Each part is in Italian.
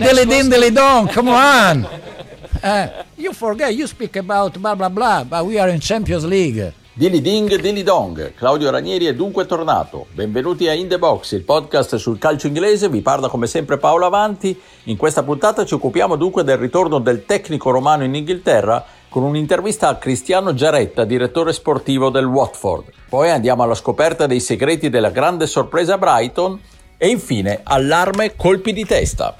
dilly din, dilly don, come on. Uh, you forget, you speak about blah blah blah, but we are in Champions League. Dilly ding, dilly dong. Claudio Ranieri è dunque tornato. Benvenuti a In The Box, il podcast sul calcio inglese. Vi parla come sempre Paolo Avanti. In questa puntata ci occupiamo dunque del ritorno del tecnico romano in Inghilterra con un'intervista a Cristiano Giaretta, direttore sportivo del Watford. Poi andiamo alla scoperta dei segreti della grande sorpresa Brighton e infine allarme colpi di testa.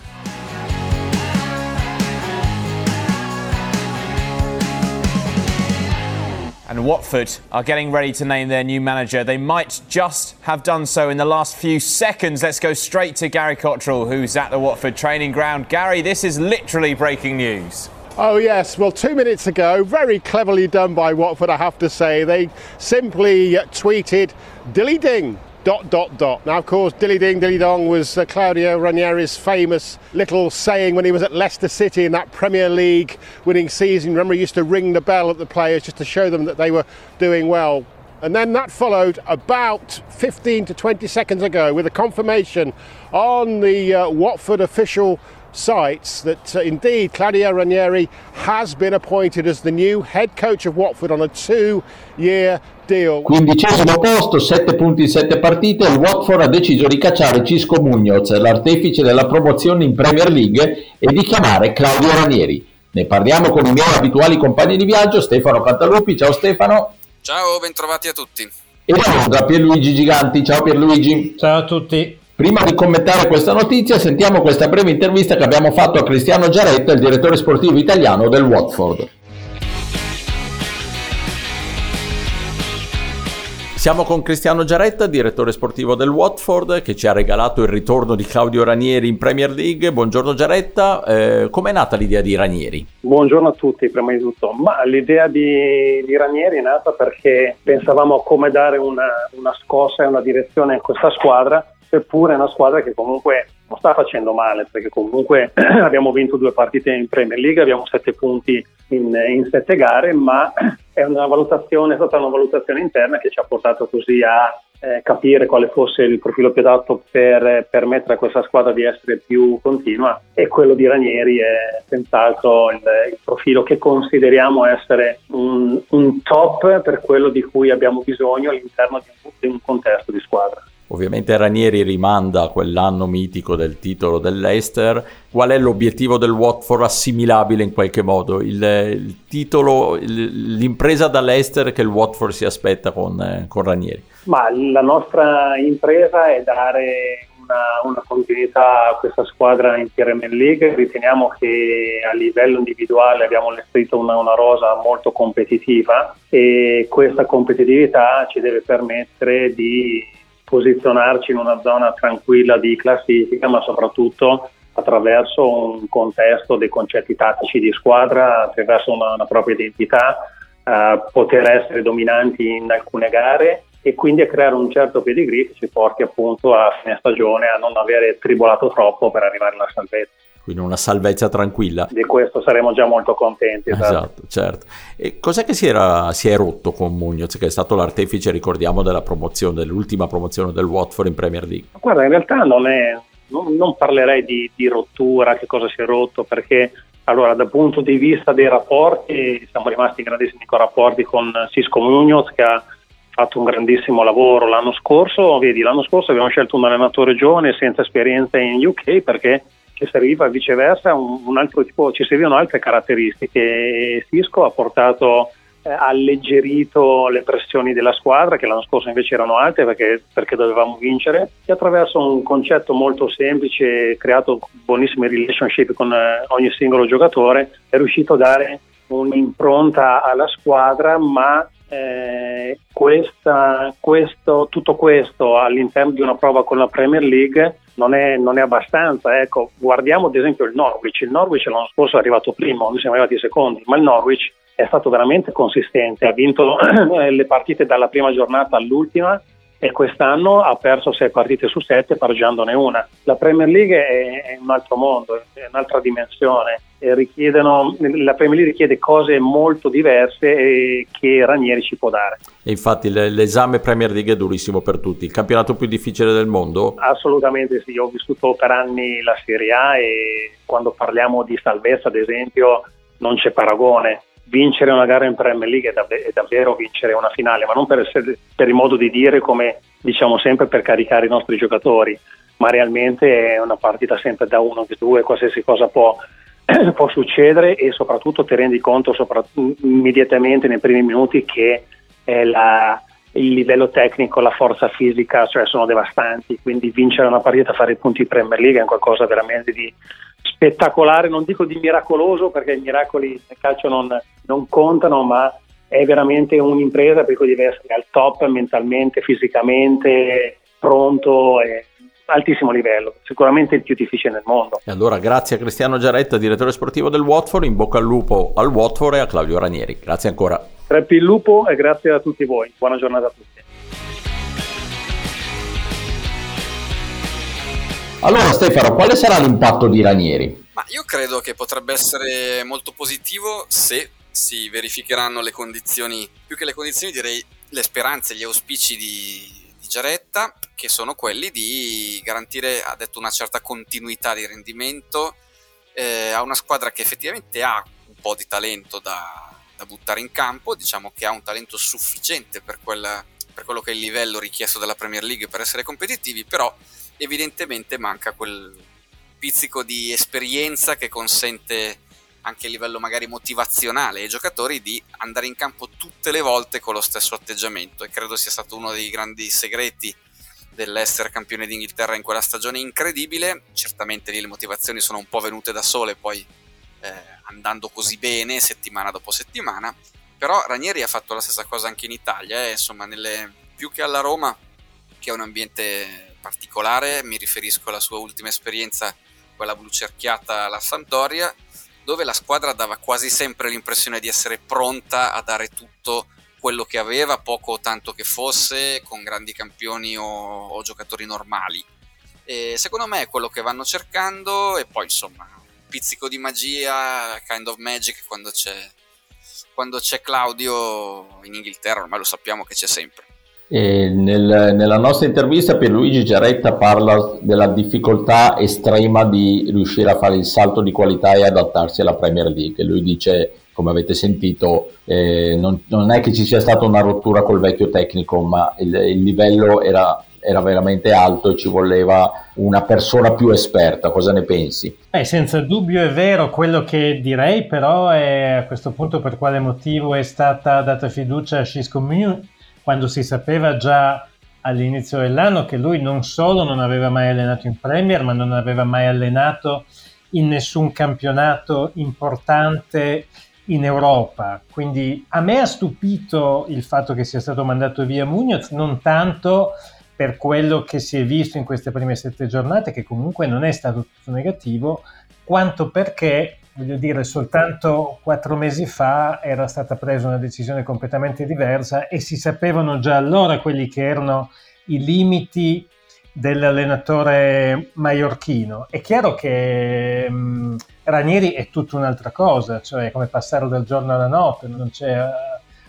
And Watford are getting ready to name their new manager. They might just have done so in the last few seconds. Let's go straight to Gary Cottrell, who's at the Watford training ground. Gary, this is literally breaking news. Oh, yes. Well, two minutes ago, very cleverly done by Watford, I have to say. They simply tweeted, dilly ding, dot dot dot. Now, of course, dilly ding dilly dong was uh, Claudio Ranieri's famous little saying when he was at Leicester City in that Premier League winning season. Remember, he used to ring the bell at the players just to show them that they were doing well. And then that followed about 15 to 20 seconds ago with a confirmation on the uh, Watford official sites that uh, indeed Claudio Ranieri has been appointed as the new head coach of Watford on a two year deal. Quindicesimo posto, 7 punti in 7 partite, il Watford ha deciso di cacciare Cisco Mugnoz, l'artefice della promozione in Premier League, e di chiamare Claudio Ranieri. Ne parliamo con i miei abituali compagni di viaggio, Stefano Cantalupi. Ciao Stefano. Ciao, bentrovati a tutti. E da Pierluigi Giganti. Ciao Pierluigi. Ciao a tutti. Prima di commentare questa notizia, sentiamo questa breve intervista che abbiamo fatto a Cristiano Giaretta, il direttore sportivo italiano del Watford. Siamo con Cristiano Giaretta, direttore sportivo del Watford, che ci ha regalato il ritorno di Claudio Ranieri in Premier League. Buongiorno Giaretta, eh, com'è nata l'idea di Ranieri? Buongiorno a tutti, prima di tutto. Ma l'idea di, di Ranieri è nata perché pensavamo a come dare una, una scossa e una direzione a questa squadra seppure è una squadra che comunque non sta facendo male, perché comunque abbiamo vinto due partite in Premier League, abbiamo sette punti in, in sette gare, ma è, una valutazione, è stata una valutazione interna che ci ha portato così a eh, capire quale fosse il profilo più adatto per permettere a questa squadra di essere più continua e quello di Ranieri è senz'altro il, il profilo che consideriamo essere un, un, top per quello di cui abbiamo bisogno all'interno di un, di un contesto di squadra. Ovviamente Ranieri rimanda a quell'anno mitico del titolo dell'Eister. Qual è l'obiettivo del Watford assimilabile in qualche modo? Il, il titolo, il, l'impresa dall'Eister che il Watford si aspetta con, eh, con Ranieri? Ma la nostra impresa è dare una, una, continuità a questa squadra in Premier League. Riteniamo che a livello individuale abbiamo allestito una, una rosa molto competitiva e questa competitività ci deve permettere di posizionarci in una zona tranquilla di classifica, ma soprattutto attraverso un contesto dei concetti tattici di squadra, attraverso una, una propria identità, eh, poter essere dominanti in alcune gare e quindi a creare un certo pedigree che ci porti appunto a fine stagione a non avere tribolato troppo per arrivare alla salvezza quindi una salvezza tranquilla. Di questo saremo già molto contenti. Esatto, esatto certo. E cos'è che si, era, si è rotto con Munoz, che è stato l'artefice, ricordiamo, della promozione, dell'ultima promozione del Watford in Premier League? Guarda, in realtà non, è, non, non parlerei di, di rottura, che cosa si è rotto, perché allora, dal punto di vista dei rapporti, siamo rimasti in grandissimi rapporti con Cisco Munoz, che ha fatto un grandissimo lavoro l'anno scorso. Vedi, l'anno scorso abbiamo scelto un allenatore giovane senza esperienza in UK perché ci serviva viceversa un, un altro tipo, ci servivano altre caratteristiche. Cisco ha portato eh, alleggerito le pressioni della squadra che l'anno scorso invece erano alte perché, perché, dovevamo vincere e attraverso un concetto molto semplice creato buonissime relationship con eh, ogni singolo giocatore è riuscito a dare un'impronta alla squadra ma eh, questa, questo, tutto questo all'interno di una prova con la Premier League non è, non è, abbastanza. Ecco, guardiamo ad esempio il Norwich. Il Norwich l'anno scorso è arrivato primo, noi siamo arrivati secondi, ma il Norwich è stato veramente consistente, ha vinto le partite dalla prima giornata all'ultima e quest'anno ha perso 6 partite su 7 pareggiandone una. La Premier League è, un altro mondo, è un'altra dimensione. la Premier League richiede cose molto diverse che Ranieri ci può dare. E infatti l'esame Premier League è durissimo per tutti. Il campionato più difficile del mondo? Assolutamente sì, ho vissuto per anni la Serie A e quando parliamo di salvezza, ad esempio, non c'è paragone vincere una gara in Premier League è, dav- è davvero vincere una finale, ma non per, essere, per il modo di dire come diciamo sempre per caricare i nostri giocatori, ma realmente è una partita sempre da uno che due, qualsiasi cosa può, può succedere e soprattutto ti rendi conto immediatamente nei primi minuti che la, il livello tecnico, la forza fisica cioè sono devastanti, quindi vincere una partita, fare i punti in Premier League è qualcosa veramente di spettacolare, non dico di miracoloso perché i miracoli nel calcio non, non contano, ma è veramente un'impresa per cui devi essere al top mentalmente, fisicamente, pronto e altissimo livello, sicuramente il più difficile nel mondo. E allora grazie a Cristiano Giaretta, direttore sportivo del Watford, in bocca al lupo al Watford e a Claudio Ranieri. Grazie ancora. Treppi il lupo e grazie a tutti voi. Buona giornata a tutti. Allora Stefano, quale sarà l'impatto di Ranieri? Ma io credo che potrebbe essere molto positivo se si verificheranno le condizioni, più che le condizioni direi le speranze, gli auspici di, di Giaretta, che sono quelli di garantire, ha detto, una certa continuità di rendimento eh, a una squadra che effettivamente ha un po' di talento da, da buttare in campo, diciamo che ha un talento sufficiente per, quella, per quello che è il livello richiesto dalla Premier League per essere competitivi, però evidentemente manca quel pizzico di esperienza che consente anche a livello magari motivazionale ai giocatori di andare in campo tutte le volte con lo stesso atteggiamento e credo sia stato uno dei grandi segreti dell'essere campione d'Inghilterra in quella stagione incredibile. Certamente lì le motivazioni sono un po' venute da sole, poi eh, andando così bene settimana dopo settimana. Però Ranieri ha fatto la stessa cosa anche in Italia, eh, insomma, nelle, più che alla Roma, che è un ambiente particolare, mi riferisco alla sua ultima esperienza, quella blu cerchiata alla Sampdoria, dove la squadra dava quasi sempre l'impressione di essere pronta a dare tutto quello che aveva, poco o tanto che fosse, con grandi campioni o, o giocatori normali. E secondo me è quello che vanno cercando e poi insomma un pizzico di magia, kind of magic quando c'è, quando c'è Claudio in Inghilterra, ormai lo sappiamo che c'è sempre. Nel, nella nostra intervista Pierluigi Giaretta parla della difficoltà estrema di riuscire a fare il salto di qualità e adattarsi alla Premier League. Lui dice, come avete sentito, eh, non, non, è che ci sia stata una rottura col vecchio tecnico, ma il, il livello era, era, veramente alto e ci voleva una persona più esperta. Cosa ne pensi? Eh, senza dubbio è vero, quello che direi però è a questo punto per quale motivo è stata data fiducia a Cisco Mew quando si sapeva già all'inizio dell'anno che lui non solo non aveva mai allenato in Premier, ma non aveva mai allenato in nessun campionato importante in Europa. Quindi a me ha stupito il fatto che sia stato mandato via Munoz, non tanto per quello che si è visto in queste prime sette giornate, che comunque non è stato tutto negativo, quanto perché voglio dire, soltanto quattro mesi fa era stata presa una decisione completamente diversa e si sapevano già allora quelli che erano i limiti dell'allenatore maiorchino. È chiaro che mh, Ranieri è tutta un'altra cosa, cioè come passare dal giorno alla notte, non c'è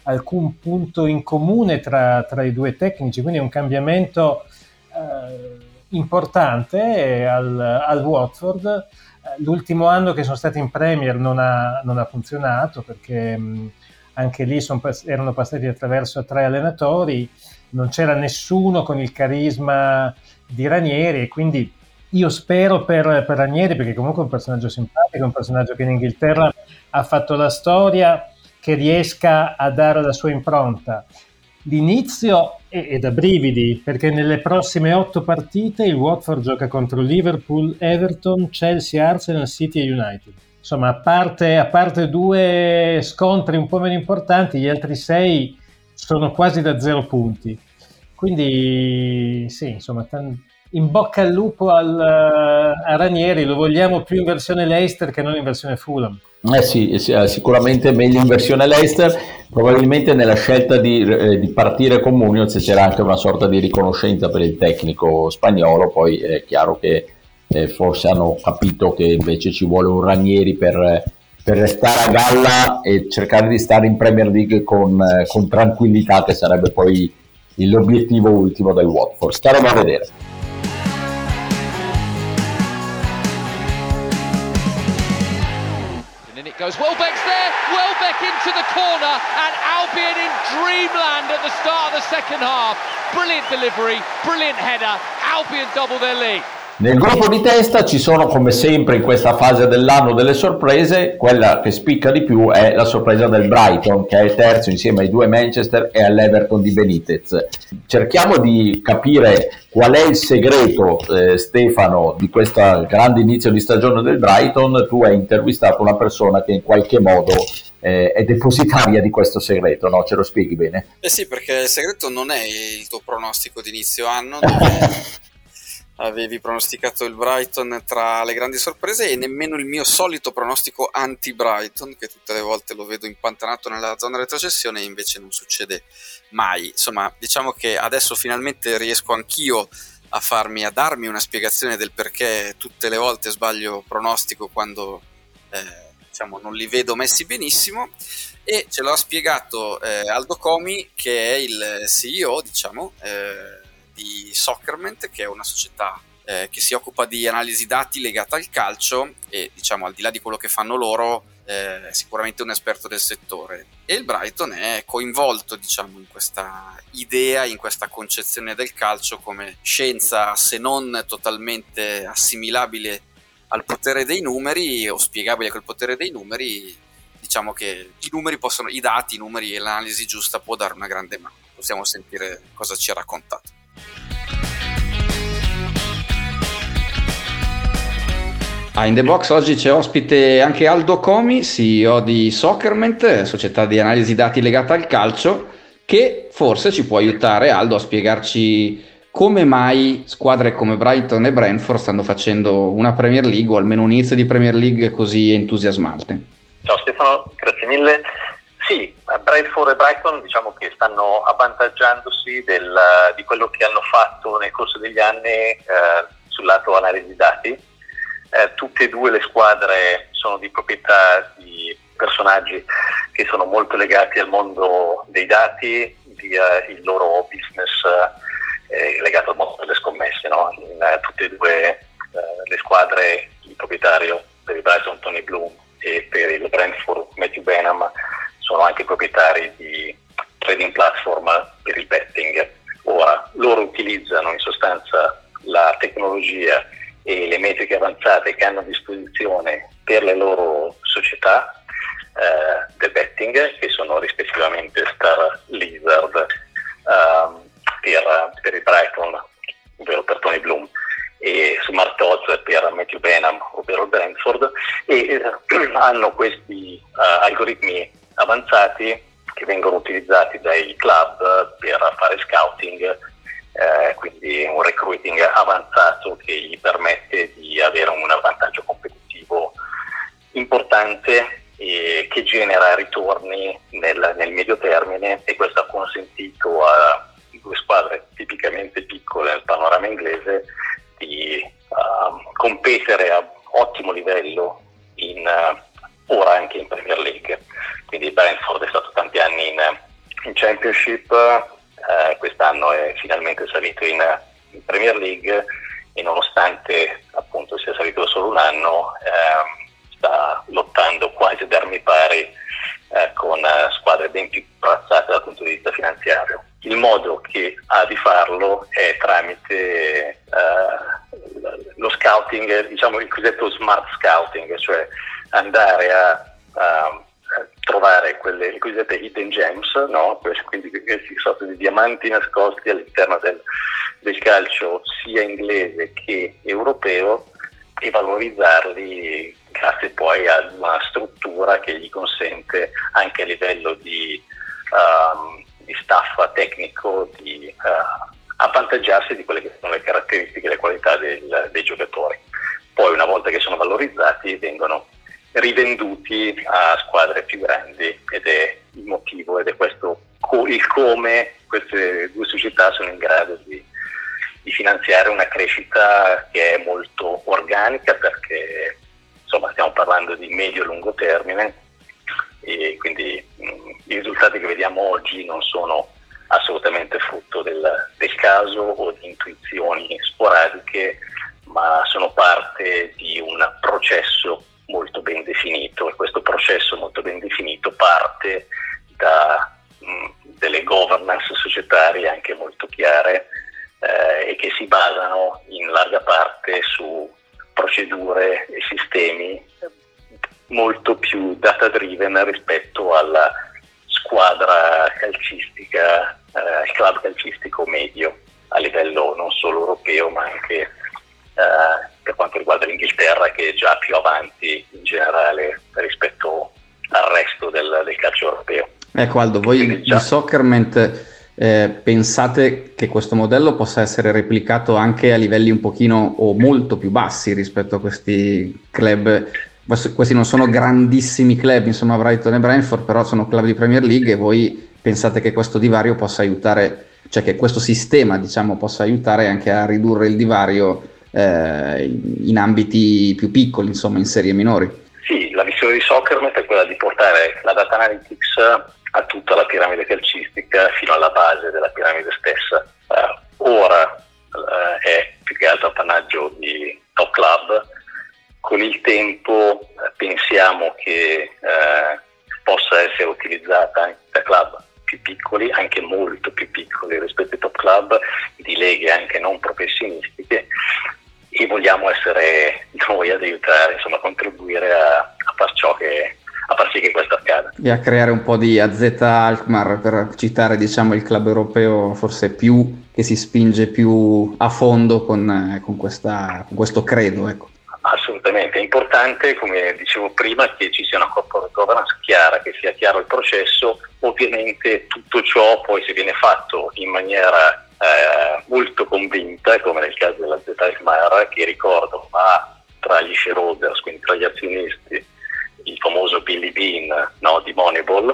alcun punto in comune tra, tra, i due tecnici, quindi è un cambiamento uh, importante al, al Watford. L'ultimo anno che sono stati in Premier non ha, non ha funzionato perché mh, anche lì son, erano passati attraverso tre allenatori, non c'era nessuno con il carisma di Ranieri e quindi io spero per, per Ranieri, perché comunque è un personaggio simpatico, un personaggio che in Inghilterra ha fatto la storia, che riesca a dare la sua impronta. L'inizio è, è, da brividi perché nelle prossime otto partite il Watford gioca contro Liverpool, Everton, Chelsea, Arsenal, City e United. Insomma, a parte, a parte due scontri un po' meno importanti, gli altri sei sono quasi da zero punti. quindi sì, insomma, tan- in bocca al lupo al, a Ranieri, lo vogliamo più in versione Leicester che non in versione Fulham. Eh sì, eh, sicuramente meglio in versione Leicester, probabilmente nella scelta di, eh, di, partire con Munoz c'era anche una sorta di riconoscenza per il tecnico spagnolo, poi è chiaro che eh, forse hanno capito che invece ci vuole un Ranieri per, per, restare a galla e cercare di stare in Premier League con, eh, con tranquillità, che sarebbe poi l'obiettivo ultimo del Watford. Staremo a vedere. Goes Welbeck's there, Welbeck into the corner, and Albion in dreamland at the start of the second half. Brilliant delivery, brilliant header. Albion double their lead. Nel gruppo di testa ci sono come sempre in questa fase dell'anno delle sorprese, quella che spicca di più è la sorpresa del Brighton che è terzo insieme ai due Manchester e all'Everton di Benitez. Cerchiamo di capire qual è il segreto eh, Stefano di questo grande inizio di stagione del Brighton, tu hai intervistato una persona che in qualche modo eh, è depositaria di questo segreto, no? Ce lo spieghi bene? Eh sì, perché il segreto non è il tuo pronostico di inizio anno, dove avevi pronosticato il Brighton tra le grandi sorprese e nemmeno il mio solito pronostico anti-Brighton, che tutte le volte lo vedo impantanato nella zona retrocessione e invece non succede mai. Insomma, diciamo che adesso finalmente riesco anch'io a farmi, a darmi una spiegazione del perché tutte le volte sbaglio pronostico quando eh, diciamo, non li vedo messi benissimo e ce l'ha spiegato eh, Aldo Comi che è il CEO diciamo eh, di Soccerment, che è una società eh, che si occupa di analisi dati legata al calcio e diciamo al di là di quello che fanno loro eh, è sicuramente un esperto del settore. E il Brighton è coinvolto diciamo in questa idea, in questa concezione del calcio come scienza se non totalmente assimilabile al potere dei numeri o spiegabile col potere dei numeri diciamo che i numeri possono, i dati, i numeri e l'analisi giusta può dare una grande mano. Possiamo sentire cosa ci ha raccontato Ah, in The Box oggi c'è ospite anche Aldo Comi, CEO di Soccerment, società di analisi dati legata al calcio, che forse ci può aiutare Aldo a spiegarci come mai squadre come Brighton e Brentford stanno facendo una Premier League o almeno un inizio di Premier League così entusiasmante. Ciao Stefano, grazie mille. Sì, Brentford e Brighton diciamo che stanno avvantaggiandosi del, di quello che hanno fatto nel corso degli anni eh, sul lato analisi dati eh, tutte e due le squadre sono di proprietà di personaggi che sono molto legati al mondo dei dati, via il loro business eh, legato al mondo delle scommesse. No? In uh, tutte e due uh, le squadre, il proprietario per il Brighton Tony Bloom e per il Brentford Matthew Benham sono anche proprietari di trading platform per il betting. Ora, loro utilizzano in sostanza la tecnologia e le metriche avanzate che hanno a disposizione per le loro società eh, del betting, che sono rispettivamente Star Lizard um, per, per, il Brighton, ovvero per Tony Bloom, e Smart Odds per Matthew Benham, ovvero il Brentford, e eh, hanno questi uh, algoritmi avanzati che vengono utilizzati dai club per fare scouting quindi un recruiting avanzato che gli permette di avere un vantaggio competitivo importante e che genera ritorni nel, nel solo un anno eh, sta lottando quasi ad armi pari eh, con eh, squadre ben più corazzate dal punto di vista finanziario. Il modo che ha di farlo è tramite eh, lo scouting, diciamo il cosiddetto smart scouting, cioè andare a, a trovare quelle cosiddette hidden gems, no? quindi questi sorti di diamanti nascosti all'interno del, del calcio sia inglese che europeo e valorizzarli grazie poi ad una struttura che gli consente anche a livello di um, di staff tecnico di uh, avvantaggiarsi di quelle che sono le caratteristiche e le qualità del, dei giocatori. Poi una volta che sono valorizzati vengono rivenduti a squadre più grandi ed è il motivo ed è questo il come queste due società sono in grado di, di finanziare una crescita che è molto organica perché insomma stiamo parlando di medio-lungo termine e quindi mh, i risultati che vediamo oggi non sono assolutamente frutto del, del caso o di intuizioni sporadiche, ma sono parte di un processo molto ben definito e questo processo molto ben definito parte da mh, delle governance societarie anche molto chiare eh, e che si basano in larga parte su procedure e sistemi molto più data driven rispetto alla squadra calcistica, eh, il club calcistico medio a livello non solo europeo ma anche eh, per quanto riguarda l'Inghilterra che è già più avanti in generale rispetto al resto del, del calcio europeo. Ecco Aldo, voi di Soccerment eh, pensate che questo modello possa essere replicato anche a livelli un pochino o molto più bassi rispetto a questi club questi non sono grandissimi club, insomma Brighton e Brentford, però sono club di Premier League e voi pensate che questo divario possa aiutare, cioè che questo sistema diciamo possa aiutare anche a ridurre il divario eh, in ambiti più piccoli, insomma in serie minori? Sì, la visione di Soccermet è quella di portare la data analytics a tutta la piramide calcistica fino alla base della piramide stessa. Uh, ora uh, è più che altro appannaggio di top club, con il tempo eh, pensiamo che eh, possa essere utilizzata anche da club più piccoli, anche molto più piccoli rispetto ai top club, di leghe anche non professionistiche e vogliamo essere noi ad aiutare, insomma, contribuire a, a far ciò che far sì che questo accada. E a creare un po' di AZ Alkmaar per citare diciamo, il club europeo forse più che si spinge più a fondo con, eh, con, questa, con questo credo. Ecco. Assolutamente, è importante, come dicevo prima, che ci sia una corporate governance chiara, che sia chiaro il processo. Ovviamente tutto ciò poi se viene fatto in maniera eh, molto convinta, come nel caso della ZFMR, che ricordo ha tra gli shareholders, quindi tra gli azionisti, famoso Billy Bean no, di Moneyball,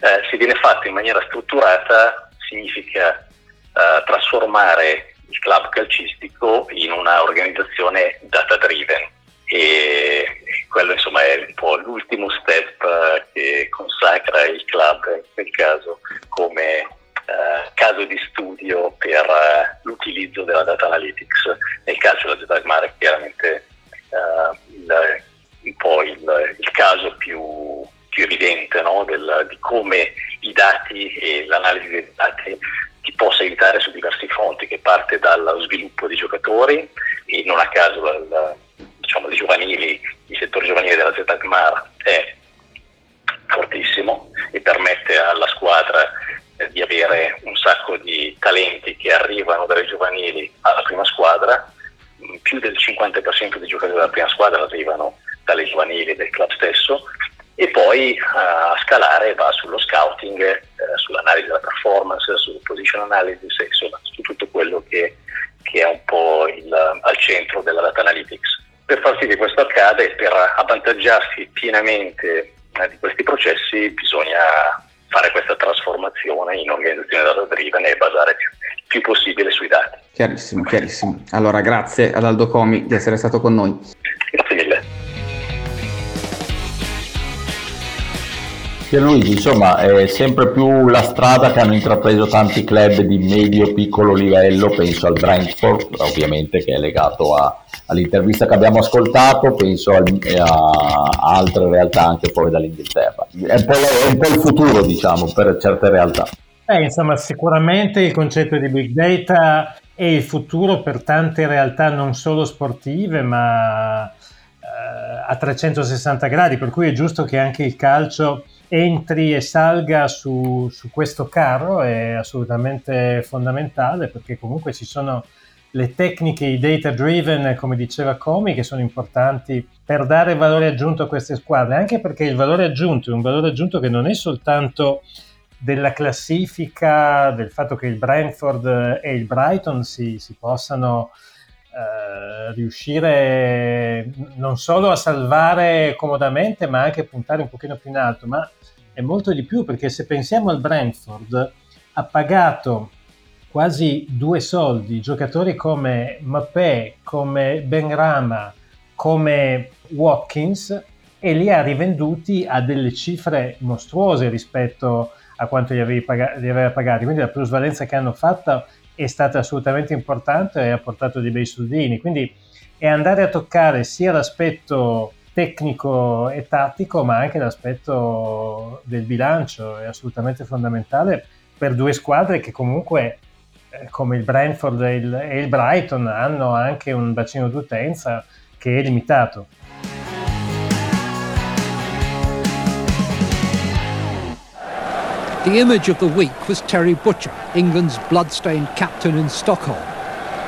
eh, se viene fatto in maniera strutturata significa eh, trasformare il club calcistico in una organizzazione data driven e quello insomma è un po' l'ultimo step eh, che consacra il club in quel caso come eh, caso di studio per eh, l'utilizzo della data analytics. Nel calcio della data mare chiaramente eh, il, un po' il, il caso più, più evidente no? Del, di come i dati e l'analisi dei dati ti possa aiutare su diversi fronti, che parte dallo sviluppo di giocatori e non a caso dal, diciamo, dei giovanili, il settore giovanile della ZMAR è fortissimo e permette alla squadra eh, di avere un sacco di talenti che arrivano dalle giovanili alla prima squadra, più del 50% dei giocatori della prima squadra arrivano dalle giovanili del club stesso e poi a scalare va sullo scouting, eh, sull'analisi della performance, sul position analysis, insomma su tutto quello che, che è un po' il, al centro della data analytics. Per far sì che questo accada e per avvantaggiarsi pienamente eh, di questi processi bisogna fare questa trasformazione in organizzazione data driven e basare più, più possibile sui dati. Chiarissimo, chiarissimo. Allora grazie ad Aldo Comi di essere stato con noi. Pierluigi, insomma, è sempre più la strada che hanno intrapreso tanti club di medio-piccolo livello, penso al Brentford, ovviamente che è legato a, all'intervista che abbiamo ascoltato, penso a, a, altre realtà anche fuori dall'Inghilterra. È un, è un po', il futuro, diciamo, per certe realtà. Eh, insomma, sicuramente il concetto di big data è il futuro per tante realtà non solo sportive, ma eh, a 360 gradi, per cui è giusto che anche il calcio entri e salga su, su, questo carro è assolutamente fondamentale perché comunque ci sono le tecniche, i data driven, come diceva Comi, che sono importanti per dare valore aggiunto a queste squadre, anche perché il valore aggiunto è un valore aggiunto che non è soltanto della classifica, del fatto che il Brentford e il Brighton si, si possano eh, riuscire non solo a salvare comodamente, ma anche puntare un pochino più in alto. Ma è molto di più perché se pensiamo al Brentford, ha pagato quasi due soldi giocatori come Mappé, come Ben Rama, come Watkins e li ha rivenduti a delle cifre mostruose rispetto a quanto li, pag- li aveva pagati. Quindi la plusvalenza che hanno fatto è stata assolutamente importante e ha portato dei bei soldini. Quindi è andare a toccare sia l'aspetto tecnico e tattico, ma anche l'aspetto del bilancio è assolutamente fondamentale per due squadre che comunque eh, come il Brentford e il, e il Brighton hanno anche un bacino d'utenza che è limitato. The image of the week was Terry Butcher, England's bloodstained captain in Stockholm.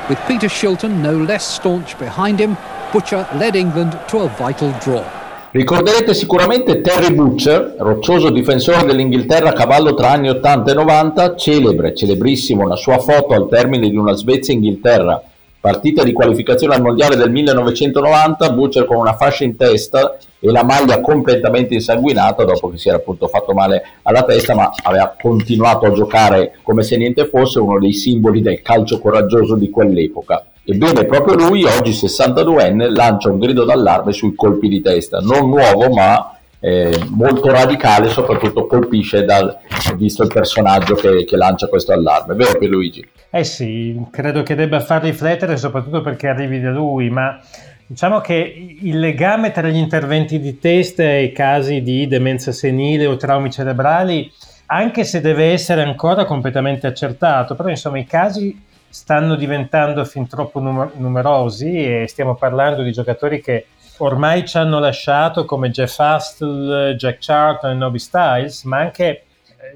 With Peter Shilton no less staunch behind him, Butcher led England to a vital draw. Ricorderete sicuramente Terry Butcher, roccioso difensore dell'Inghilterra a cavallo tra anni 80 e 90, celebre, celebrissimo la sua foto al termine di una Svezia-Inghilterra Partita di qualificazione al mondiale del 1990, Butcher con una fascia in testa e la maglia completamente insanguinata dopo che si era appunto fatto male alla testa, ma aveva continuato a giocare come se niente fosse, uno dei simboli del calcio coraggioso di quell'epoca. Ebbene, proprio lui, oggi 62enne, lancia un grido d'allarme sui colpi di testa, non nuovo ma eh, molto radicale, soprattutto colpisce dal, visto il personaggio che, che lancia questo allarme, vero Pierluigi? Eh sì, credo che debba far riflettere soprattutto perché arrivi da lui, ma diciamo che il legame tra gli interventi di testa e i casi di demenza senile o traumi cerebrali, anche se deve essere ancora completamente accertato, però insomma i casi stanno diventando fin troppo numer- numerosi e stiamo parlando di giocatori che ormai ci hanno lasciato come Jeff Astle, Jack Charlton e Nobby Styles, ma anche eh,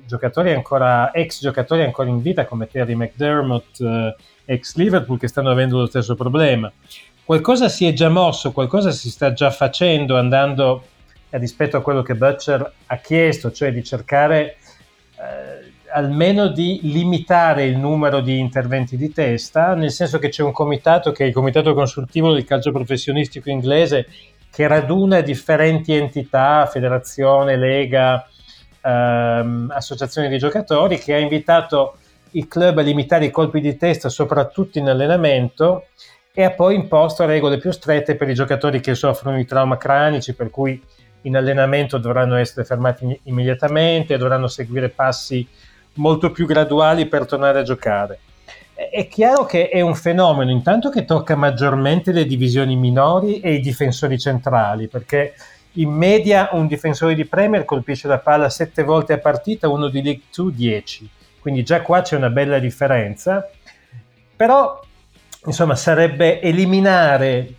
giocatori ancora, ex giocatori ancora in vita come Terry McDermott, eh, ex Liverpool, che stanno avendo lo stesso problema. Qualcosa si è già mosso, qualcosa si sta già facendo andando rispetto a quello che Butcher ha chiesto, cioè di cercare almeno di limitare il numero di interventi di testa, nel senso che c'è un comitato che è il comitato consultivo del calcio professionistico inglese che raduna differenti entità, federazione, lega, ehm, associazioni di giocatori, che ha invitato i club a limitare i colpi di testa soprattutto in allenamento e ha poi imposto regole più strette per i giocatori che soffrono di trauma cranici, per cui in allenamento dovranno essere fermati immediatamente, dovranno seguire passi molto più graduali per tornare a giocare. È chiaro che è un fenomeno intanto che tocca maggiormente le divisioni minori e i difensori centrali, perché in media un difensore di Premier colpisce la palla sette volte a partita, uno di League 2 10, quindi già qua c'è una bella differenza, però insomma sarebbe eliminare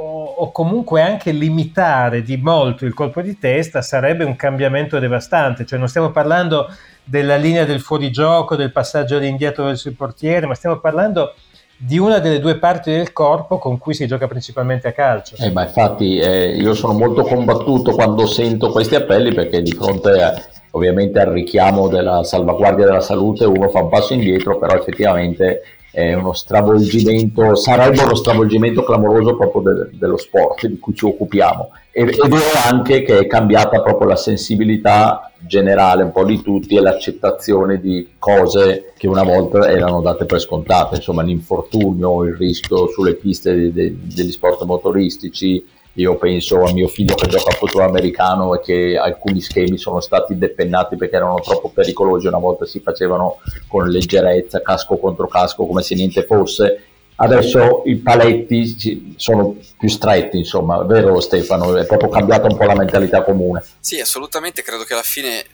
o, o, comunque anche limitare di molto il colpo di testa sarebbe un cambiamento devastante, cioè non stiamo parlando della linea del fuorigioco, del passaggio all'indietro verso il portiere, ma stiamo parlando di una delle due parti del corpo con cui si gioca principalmente a calcio. Eh, ma infatti eh, io sono molto combattuto quando sento questi appelli perché di fronte a, ovviamente al richiamo della salvaguardia della salute uno fa un passo indietro, però effettivamente è uno stravolgimento, sarebbe uno stravolgimento clamoroso proprio de- dello sport di cui ci occupiamo. E, vero anche che è cambiata proprio la sensibilità generale un po' di tutti e l'accettazione di cose che una volta erano date per scontate, insomma l'infortunio, il rischio sulle piste de- de- degli sport motoristici, io penso a mio figlio che gioca a football americano e che alcuni schemi sono stati depennati perché erano troppo pericolosi, una volta si facevano con leggerezza, casco contro casco, come se niente fosse. Adesso i paletti sono più stretti, insomma, vero Stefano? È proprio cambiata un po' la mentalità comune. Sì, assolutamente, credo che alla fine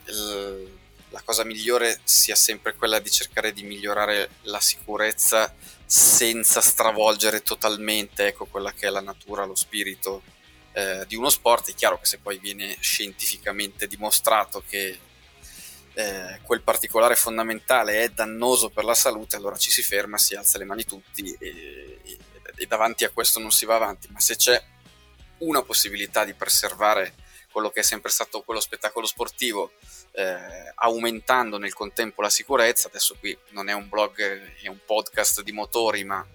la cosa migliore sia sempre quella di cercare di migliorare la sicurezza senza stravolgere totalmente ecco, quella che è la natura, lo spirito eh, di uno sport. È chiaro che se poi viene scientificamente dimostrato che eh, quel particolare fondamentale è dannoso per la salute, allora ci si ferma, si alza le mani tutti e, e, e davanti a questo non si va avanti. Ma se c'è una possibilità di preservare quello che è sempre stato quello spettacolo sportivo, eh, aumentando nel contempo la sicurezza. Adesso qui non è un blog, è un podcast di motori, ma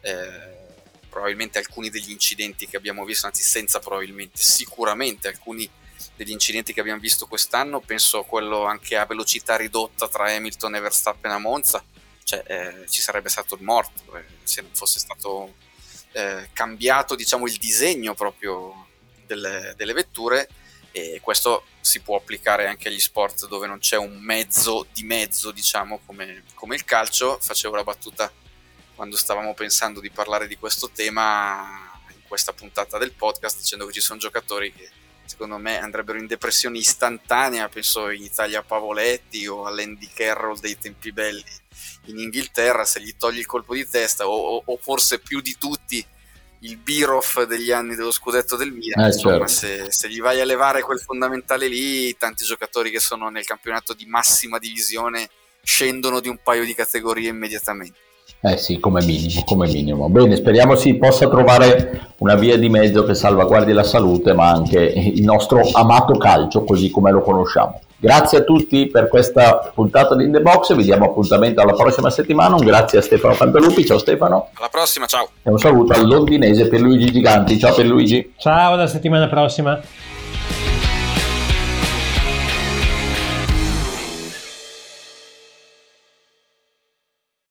eh, probabilmente alcuni degli incidenti che abbiamo visto, anzi senza probabilmente, sicuramente alcuni degli incidenti che abbiamo visto quest'anno, penso a quello anche a velocità ridotta tra Hamilton e Verstappen a Monza, cioè eh, ci sarebbe stato il morto eh, se non fosse stato eh, cambiato diciamo il disegno proprio delle, delle vetture e questo si può applicare anche agli sport dove non c'è un mezzo di mezzo, diciamo, come, come, il calcio. Facevo la battuta quando stavamo pensando di parlare di questo tema in questa puntata del podcast, dicendo che ci sono giocatori che secondo me andrebbero in depressione istantanea, penso in Italia a Pavoletti o all'Andy Carroll dei tempi belli in Inghilterra, se gli togli il colpo di testa o, o forse più di tutti il Biroff degli anni dello scudetto del Milan. Eh, insomma, certo. se, se, gli vai a levare quel fondamentale lì, tanti giocatori che sono nel campionato di massima divisione scendono di un paio di categorie immediatamente. Eh sì, come minimo, come minimo. Bene, speriamo si possa trovare una via di mezzo che salvaguardi la salute, ma anche il nostro amato calcio, così come lo conosciamo. Grazie a tutti per questa puntata di In The Box, vi diamo appuntamento alla prossima settimana, un grazie a Stefano Cantalupi, ciao Stefano. Alla prossima, ciao. E un saluto al londinese Pierluigi Giganti, ciao Pierluigi. Ciao, alla settimana prossima.